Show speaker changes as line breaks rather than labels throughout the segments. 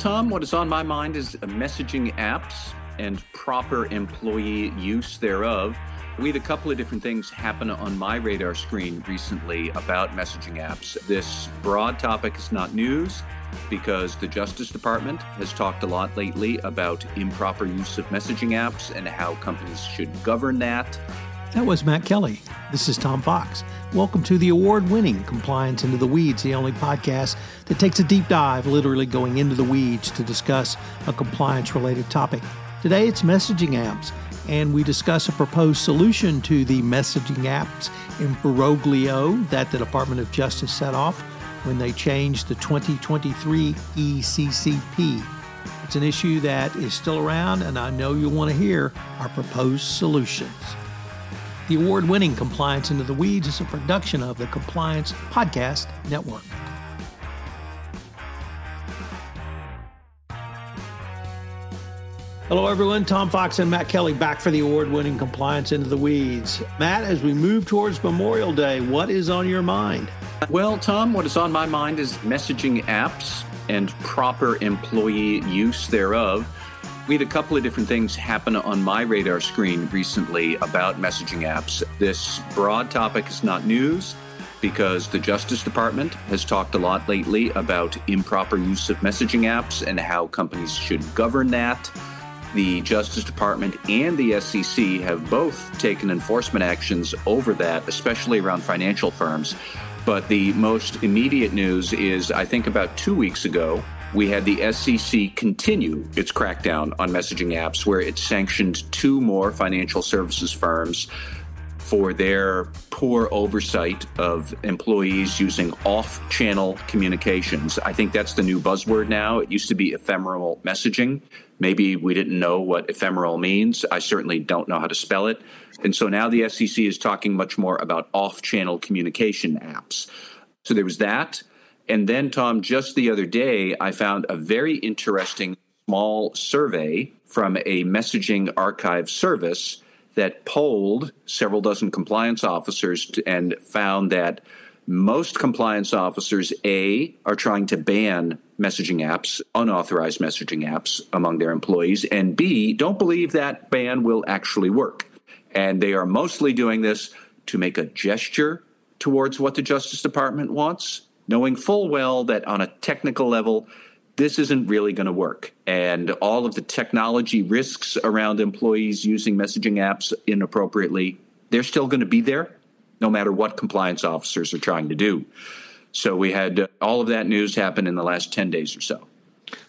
Tom, what is on my mind is messaging apps and proper employee use thereof. We had a couple of different things happen on my radar screen recently about messaging apps. This broad topic is not news because the Justice Department has talked a lot lately about improper use of messaging apps and how companies should govern that.
That was Matt Kelly. This is Tom Fox. Welcome to the award winning Compliance Into the Weeds, the only podcast that takes a deep dive, literally going into the weeds to discuss a compliance related topic. Today it's messaging apps, and we discuss a proposed solution to the messaging apps in imbroglio that the Department of Justice set off when they changed the 2023 ECCP. It's an issue that is still around, and I know you'll want to hear our proposed solutions. The award winning Compliance Into the Weeds is a production of the Compliance Podcast Network. Hello, everyone. Tom Fox and Matt Kelly back for the award winning Compliance Into the Weeds. Matt, as we move towards Memorial Day, what is on your mind?
Well, Tom, what is on my mind is messaging apps and proper employee use thereof. We had a couple of different things happen on my radar screen recently about messaging apps. This broad topic is not news because the Justice Department has talked a lot lately about improper use of messaging apps and how companies should govern that. The Justice Department and the SEC have both taken enforcement actions over that, especially around financial firms. But the most immediate news is I think about two weeks ago, we had the SEC continue its crackdown on messaging apps, where it sanctioned two more financial services firms for their poor oversight of employees using off channel communications. I think that's the new buzzword now. It used to be ephemeral messaging. Maybe we didn't know what ephemeral means. I certainly don't know how to spell it. And so now the SEC is talking much more about off channel communication apps. So there was that. And then, Tom, just the other day, I found a very interesting small survey from a messaging archive service that polled several dozen compliance officers and found that most compliance officers, A, are trying to ban messaging apps, unauthorized messaging apps among their employees, and B, don't believe that ban will actually work. And they are mostly doing this to make a gesture towards what the Justice Department wants knowing full well that on a technical level, this isn't really going to work. And all of the technology risks around employees using messaging apps inappropriately, they're still going to be there no matter what compliance officers are trying to do. So we had uh, all of that news happen in the last 10 days or so.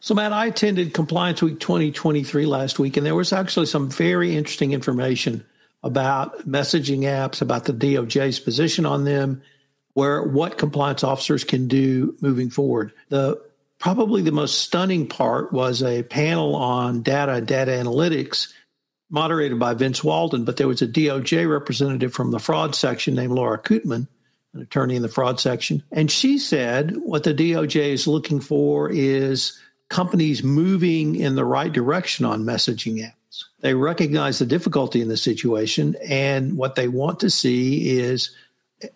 So, Matt, I attended Compliance Week 2023 last week, and there was actually some very interesting information about messaging apps, about the DOJ's position on them, where what compliance officers can do moving forward. The probably the most stunning part was a panel on data data analytics moderated by Vince Walden, but there was a DOJ representative from the fraud section named Laura Kootman, an attorney in the fraud section. And she said what the DOJ is looking for is companies moving in the right direction on messaging apps. They recognize the difficulty in the situation, and what they want to see is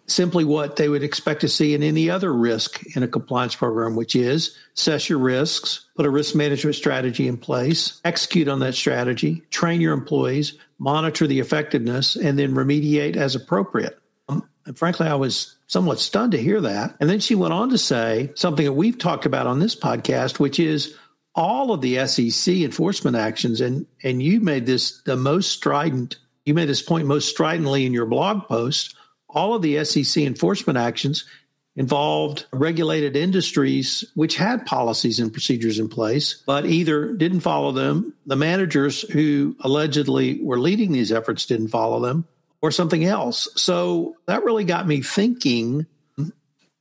simply what they would expect to see in any other risk in a compliance program, which is assess your risks, put a risk management strategy in place, execute on that strategy, train your employees, monitor the effectiveness, and then remediate as appropriate. Um, and frankly, I was somewhat stunned to hear that. And then she went on to say something that we've talked about on this podcast, which is all of the SEC enforcement actions. And, and you made this the most strident, you made this point most stridently in your blog post all of the SEC enforcement actions involved regulated industries which had policies and procedures in place, but either didn't follow them, the managers who allegedly were leading these efforts didn't follow them, or something else. So that really got me thinking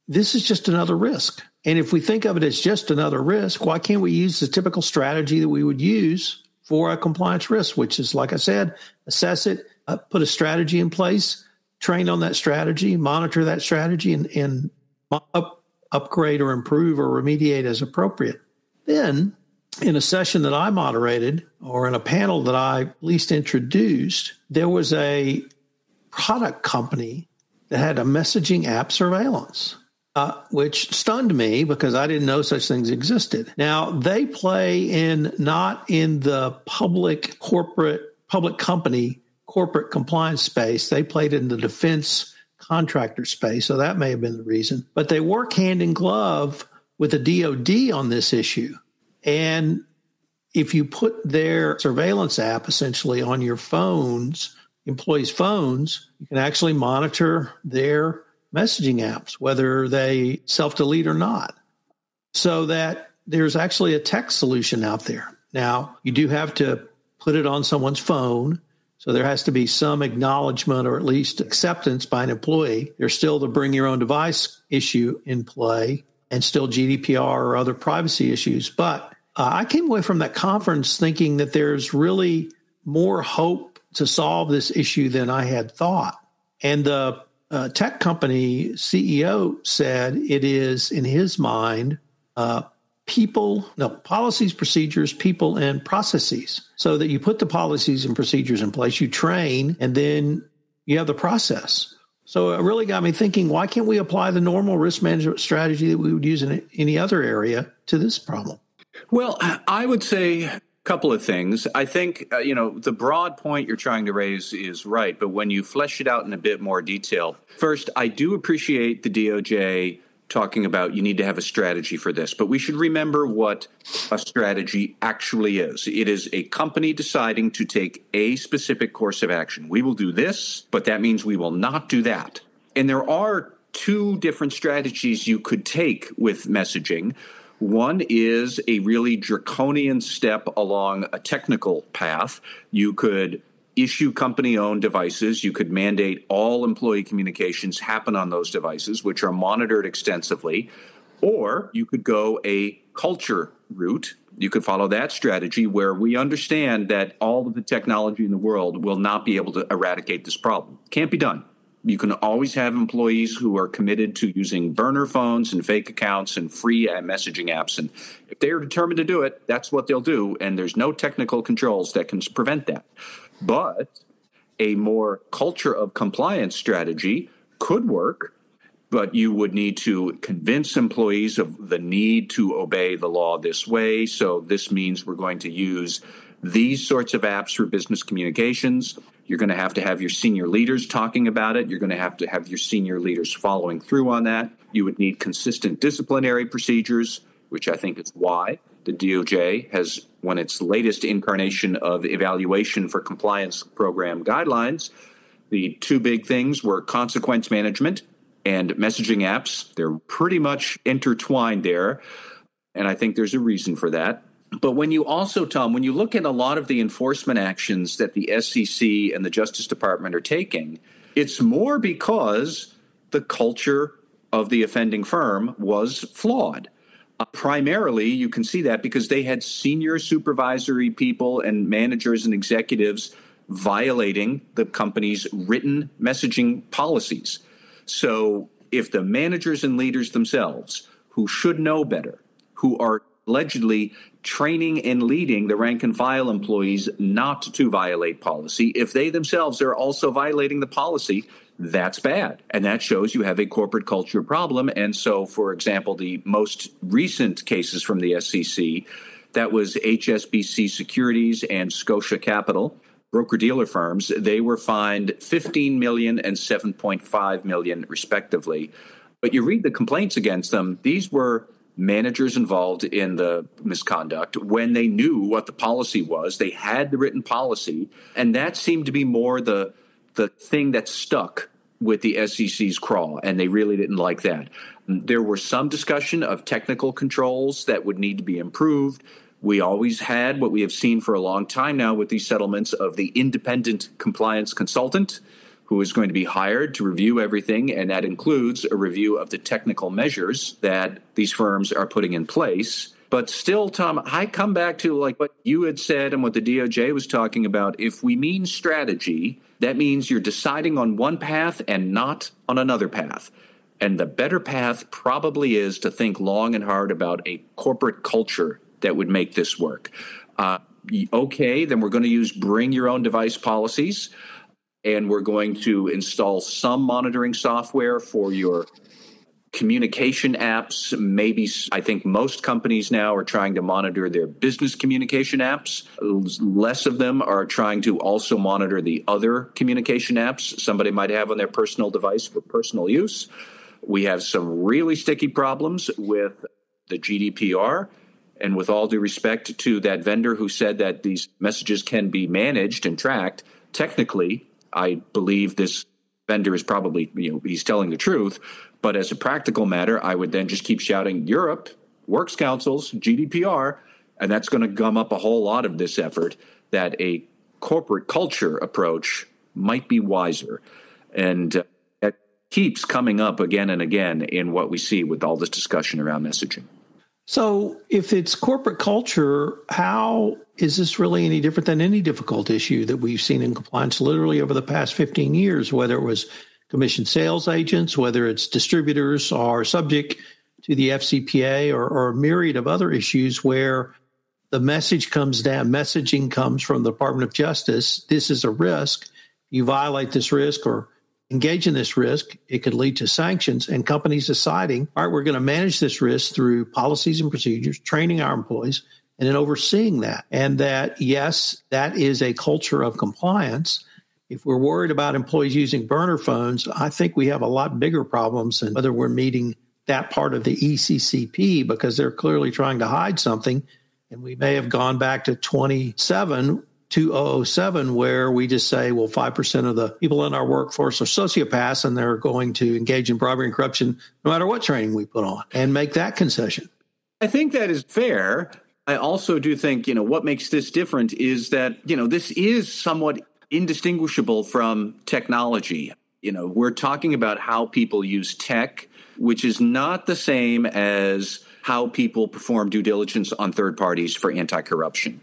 this is just another risk. And if we think of it as just another risk, why can't we use the typical strategy that we would use for a compliance risk, which is, like I said, assess it, uh, put a strategy in place, train on that strategy, monitor that strategy, and, and up, upgrade or improve or remediate as appropriate. Then, in a session that I moderated or in a panel that I at least introduced, there was a product company that had a messaging app surveillance. uh, which stunned me because I didn't know such things existed. Now, they play in not in the public corporate, public company, corporate compliance space. They played in the defense contractor space. So that may have been the reason. But they work hand in glove with the DoD on this issue. And if you put their surveillance app essentially on your phones, employees' phones, you can actually monitor their messaging apps, whether they self delete or not, so that there's actually a tech solution out there. Now, you do have to put it on someone's phone. So there has to be some acknowledgement or at least acceptance by an employee. There's still the bring your own device issue in play and still GDPR or other privacy issues. But uh, I came away from that conference thinking that there's really more hope to solve this issue than I had thought. And the uh, tech company CEO said it is, in his mind, uh, people, no, policies, procedures, people, and processes. So that you put the policies and procedures in place, you train, and then you have the process. So it really got me thinking why can't we apply the normal risk management strategy that we would use in any other area to this problem?
Well, I would say a couple of things. I think, uh, you know, the broad point you're trying to raise is right, but when you flesh it out in a bit more detail, first, I do appreciate the DOJ talking about you need to have a strategy for this, but we should remember what a strategy actually is. It is a company deciding to take a specific course of action. We will do this, but that means we will not do that. And there are two different strategies you could take with messaging. One is a really draconian step along a technical path. You could issue company owned devices. You could mandate all employee communications happen on those devices, which are monitored extensively. Or you could go a culture route. You could follow that strategy where we understand that all of the technology in the world will not be able to eradicate this problem. Can't be done. You can always have employees who are committed to using burner phones and fake accounts and free uh, messaging apps. And if they are determined to do it, that's what they'll do. And there's no technical controls that can prevent that. But a more culture of compliance strategy could work, but you would need to convince employees of the need to obey the law this way. So this means we're going to use these sorts of apps for business communications. You're going to have to have your senior leaders talking about it. You're going to have to have your senior leaders following through on that. You would need consistent disciplinary procedures, which I think is why the DOJ has, when its latest incarnation of evaluation for compliance program guidelines, the two big things were consequence management and messaging apps. They're pretty much intertwined there. And I think there's a reason for that. But when you also, Tom, when you look at a lot of the enforcement actions that the SEC and the Justice Department are taking, it's more because the culture of the offending firm was flawed. Uh, primarily, you can see that because they had senior supervisory people and managers and executives violating the company's written messaging policies. So, if the managers and leaders themselves, who should know better, who are allegedly training and leading the rank and file employees not to violate policy. If they themselves are also violating the policy, that's bad. And that shows you have a corporate culture problem. And so, for example, the most recent cases from the SEC that was HSBC Securities and Scotia Capital broker dealer firms they were fined 15 million and 7.5 million respectively but you read the complaints against them these were managers involved in the misconduct. When they knew what the policy was they had the written policy and that seemed to be more the the thing that stuck with the SEC's crawl and they really didn't like that. There were some discussion of technical controls that would need to be improved. We always had what we have seen for a long time now with these settlements of the independent compliance consultant who is going to be hired to review everything, and that includes a review of the technical measures that these firms are putting in place. But still, Tom, I come back to like what you had said and what the DOJ was talking about. If we mean strategy, that means you're deciding on one path and not on another path. And the better path probably is to think long and hard about a corporate culture that would make this work. Uh, okay, then we're going to use bring your own device policies and we're going to install some monitoring software for your communication apps. Maybe I think most companies now are trying to monitor their business communication apps. Less of them are trying to also monitor the other communication apps somebody might have on their personal device for personal use. We have some really sticky problems with the GDPR. And with all due respect to that vendor who said that these messages can be managed and tracked, technically, I believe this vendor is probably, you know, he's telling the truth. But as a practical matter, I would then just keep shouting Europe, Works Councils, GDPR, and that's going to gum up a whole lot of this effort that a corporate culture approach might be wiser. And uh, keeps coming up again and again in what we see with all this discussion around messaging.
So, if it's corporate culture, how is this really any different than any difficult issue that we've seen in compliance literally over the past 15 years, whether it was commission sales agents, whether it's distributors are subject to the FCPA or, or a myriad of other issues where the message comes down, messaging comes from the Department of Justice. This is a risk. You violate this risk or engage in this risk, it could lead to sanctions and companies deciding, all right, we're going to manage this risk through policies and procedures, training our employees, and then overseeing that. And that, yes, that is a culture of compliance if we're worried about employees using burner phones, I think we have a lot bigger problems than whether we're meeting that part of the ECCP because they're clearly trying to hide something. And we may have gone back to 27 2007, where we just say, well, 5% of the people in our workforce are sociopaths and they're going to engage in bribery and corruption no matter what training we put on and make that concession.
I think that is fair. I also do think, you know, what makes this different is that, you know, this is somewhat indistinguishable from technology. You know, we're talking about how people use tech, which is not the same as how people perform due diligence on third parties for anti corruption.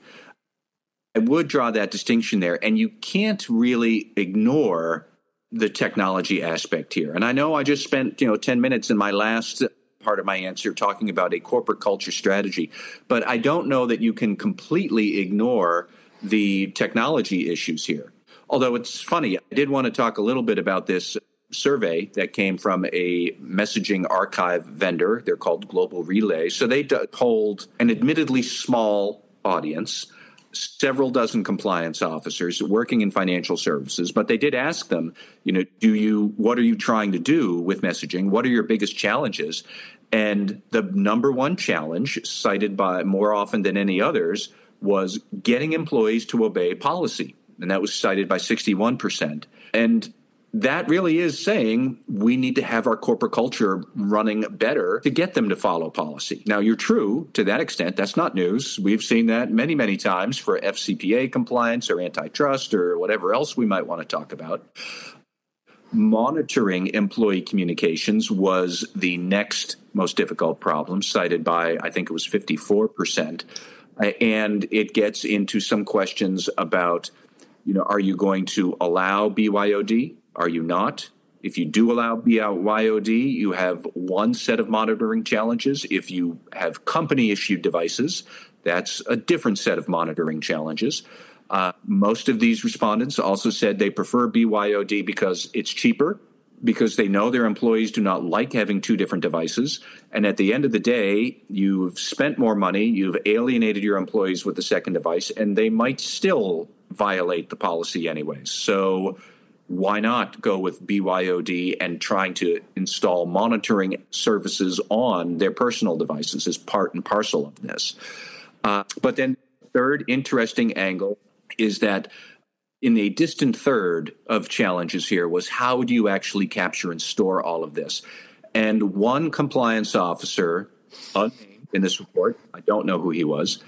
I would draw that distinction there, and you can't really ignore the technology aspect here. And I know I just spent, you know, 10 minutes in my last part of my answer talking about a corporate culture strategy, but I don't know that you can completely ignore the technology issues here. Although it's funny, I did want to talk a little bit about this survey that came from a messaging archive vendor. They're called Global Relay. So they polled an admittedly small audience, several dozen compliance officers working in financial services, but they did ask them, you know, do you what are you trying to do with messaging? What are your biggest challenges? And the number one challenge cited by more often than any others was getting employees to obey policy and that was cited by 61%. And that really is saying we need to have our corporate culture running better to get them to follow policy. Now, you're true to that extent. That's not news. We've seen that many, many times for FCPA compliance or antitrust or whatever else we might want to talk about. Monitoring employee communications was the next most difficult problem, cited by, I think it was 54%. And it gets into some questions about you know, are you going to allow BYOD? Are you not? If you do allow BYOD, you have one set of monitoring challenges. If you have company issued devices, that's a different set of monitoring challenges. Uh, most of these respondents also said they prefer BYOD because it's cheaper, because they know their employees do not like having two different devices. And at the end of the day, you've spent more money, you've alienated your employees with the second device, and they might still violate the policy anyways. So why not go with BYOD and trying to install monitoring services on their personal devices as part and parcel of this? Uh, but then, third interesting angle is that in a distant third of challenges here was how do you actually capture and store all of this? And one compliance officer, unnamed in this report, I don't know who he was,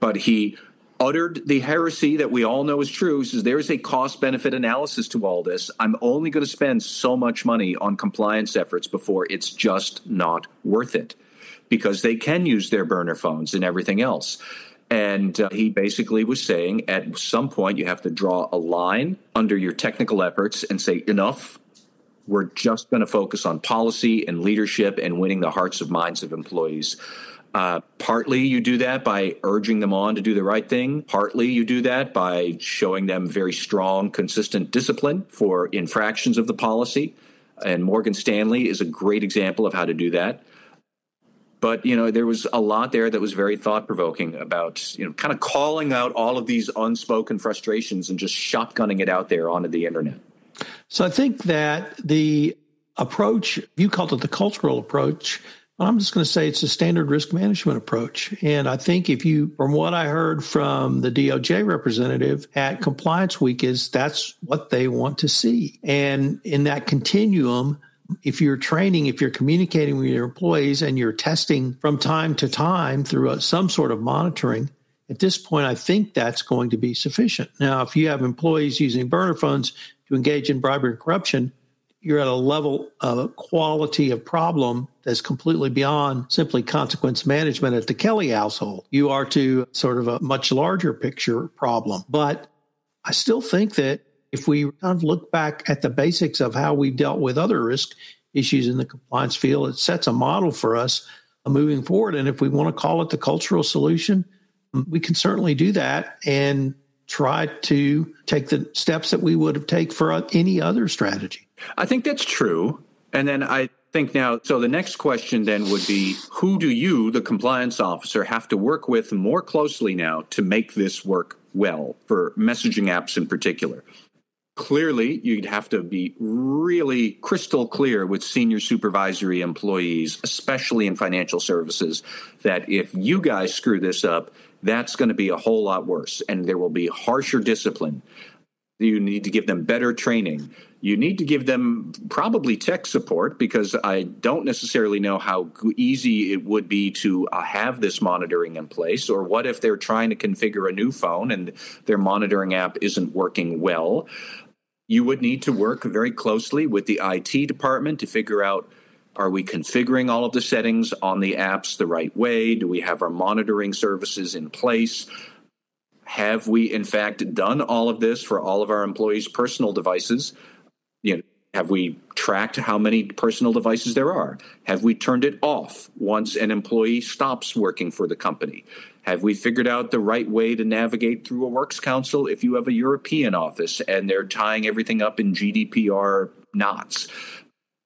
but he uttered the heresy that we all know is true. Says there is a cost benefit analysis to all this. I'm only going to spend so much money on compliance efforts before it's just not worth it because they can use their burner phones and everything else. And uh, he basically was saying at some point you have to draw a line under your technical efforts and say, enough. We're just going to focus on policy and leadership and winning the hearts and minds of employees. Uh, partly you do that by urging them on to do the right thing. Partly you do that by showing them very strong, consistent discipline for infractions of the policy. And Morgan Stanley is a great example of how to do that. But you know, there was a lot there that was very thought provoking about you know kind of calling out all of these unspoken frustrations and just shotgunning it out there onto the internet.
So I think that the approach you called it the cultural approach I'm just going to say it's a standard risk management approach. And I think if you, from what I heard from the DOJ representative at Compliance Week, is that's what they want to see. And in that continuum, if you're training, if you're communicating with your employees and you're testing from time to time through a, some sort of monitoring, at this point, I think that's going to be sufficient. Now, if you have employees using burner phones to engage in bribery and corruption, you're at a level of quality of problem that's completely beyond simply consequence management at the Kelly household. You are to sort of a much larger picture problem. But I still think that if we kind of look back at the basics of how we've dealt with other risk issues in the compliance field, it sets a model for us moving forward. And if we want to call it the cultural solution, we can certainly do that and try to take the steps that we would have taken for any other strategy.
I think that's true. And then I think now, so the next question then would be who do you, the compliance officer, have to work with more closely now to make this work well for messaging apps in particular? Clearly, you'd have to be really crystal clear with senior supervisory employees, especially in financial services, that if you guys screw this up, that's going to be a whole lot worse and there will be harsher discipline. You need to give them better training. You need to give them probably tech support because I don't necessarily know how easy it would be to uh, have this monitoring in place. Or what if they're trying to configure a new phone and their monitoring app isn't working well? You would need to work very closely with the IT department to figure out are we configuring all of the settings on the apps the right way? Do we have our monitoring services in place? Have we, in fact, done all of this for all of our employees' personal devices? You know, have we tracked how many personal devices there are? Have we turned it off once an employee stops working for the company? Have we figured out the right way to navigate through a works council if you have a European office and they're tying everything up in GDPR knots?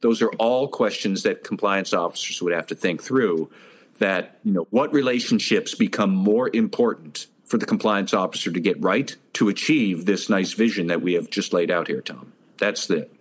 Those are all questions that compliance officers would have to think through that, you know, what relationships become more important for the compliance officer to get right to achieve this nice vision that we have just laid out here, Tom. That's it.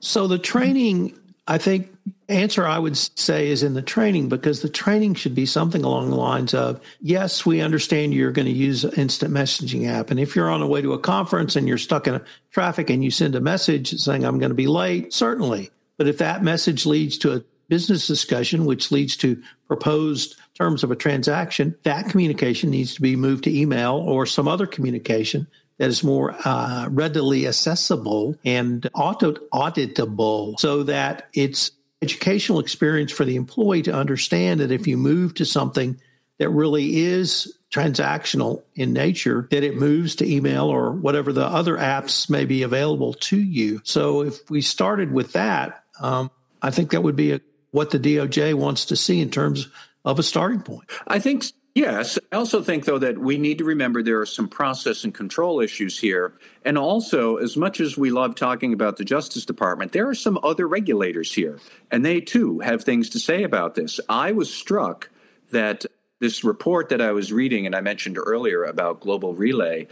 So the training I think answer I would say is in the training because the training should be something along the lines of yes, we understand you're going to use an instant messaging app. And if you're on the way to a conference and you're stuck in traffic and you send a message saying, I'm going to be late, certainly. But if that message leads to a business discussion, which leads to proposed terms of a transaction, that communication needs to be moved to email or some other communication that is more uh, readily accessible and auto auditable so that it's educational experience for the employee to understand that if you move to something that really is transactional in nature, that it moves to email or whatever the other apps may be available to you. So if we started with that, um, I think that would be a, what the DOJ wants to see in terms of a starting point.
I think Yes. I also think, though, that we need to remember there are some process and control issues here. And also, as much as we love talking about the Justice Department, there are some other regulators here, and they too have things to say about this. I was struck that this report that I was reading and I mentioned earlier about Global Relay,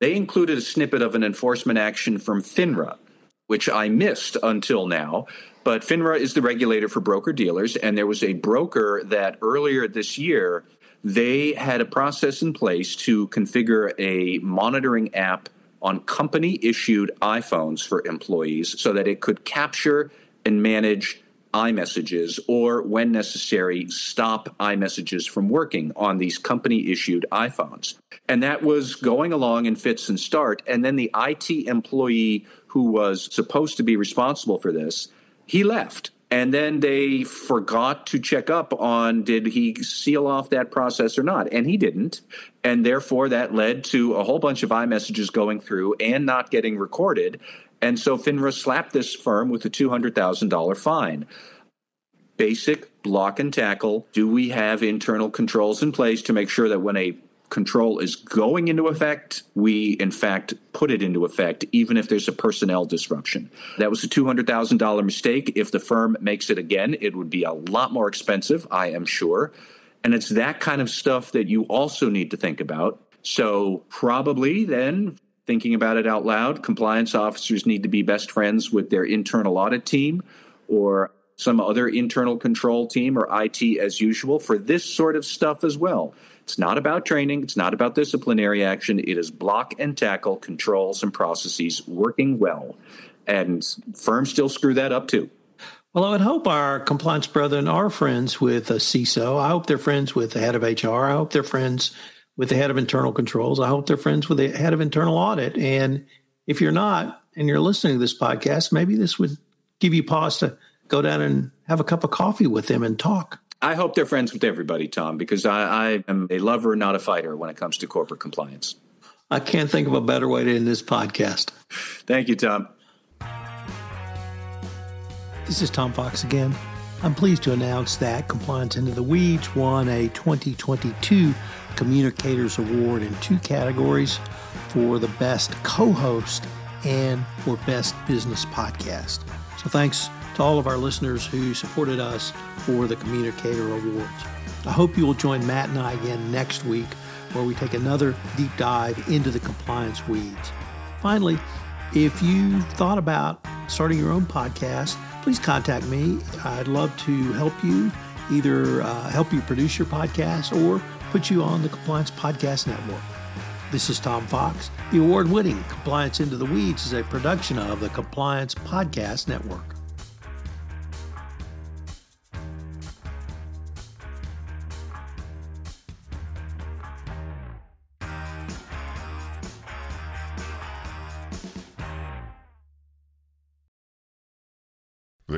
they included a snippet of an enforcement action from FINRA, which I missed until now. But FINRA is the regulator for broker dealers, and there was a broker that earlier this year they had a process in place to configure a monitoring app on company issued iPhones for employees so that it could capture and manage iMessages or, when necessary, stop iMessages from working on these company issued iPhones. And that was going along in fits and start. And then the IT employee who was supposed to be responsible for this, he left and then they forgot to check up on did he seal off that process or not and he didn't and therefore that led to a whole bunch of iMessages going through and not getting recorded and so FINRA slapped this firm with a $200,000 fine basic block and tackle do we have internal controls in place to make sure that when a control is going into effect, we in fact put it into effect, even if there's a personnel disruption. That was a $200,000 mistake. If the firm makes it again, it would be a lot more expensive, I am sure. And it's that kind of stuff that you also need to think about. So, probably then, thinking about it out loud, compliance officers need to be best friends with their internal audit team or some other internal control team or IT as usual for this sort of stuff as well. It's not about training, it's not about disciplinary action. It is block and tackle controls and processes working well. And firms still screw that up too.
Well, I would hope our compliance brethren are friends with a CISO. I hope they're friends with the head of HR. I hope they're friends with the head of internal controls. I hope they're friends with the head of internal audit. And if you're not, and you're listening to this podcast, maybe this would give you pause to go down and have a cup of coffee with them and talk.
I hope they're friends with everybody, Tom, because I, I, am a lover, not a fighter, when it comes to corporate compliance.
I can't think of a better way to end this podcast.
Thank you, Tom.
This is Tom Fox again. I'm pleased to announce that Compliance Into the Weeds won a 2022 Communicators Award in two categories for the best co host and for best business podcast. So thanks to all of our listeners who supported us for the Communicator Awards. I hope you will join Matt and I again next week where we take another deep dive into the compliance weeds. Finally, if you've thought about starting your own podcast, please contact me. I'd love to help you, either uh, help you produce your podcast or put you on the Compliance Podcast Network. This is Tom Fox. The award winning Compliance Into the Weeds is a production of the Compliance Podcast Network.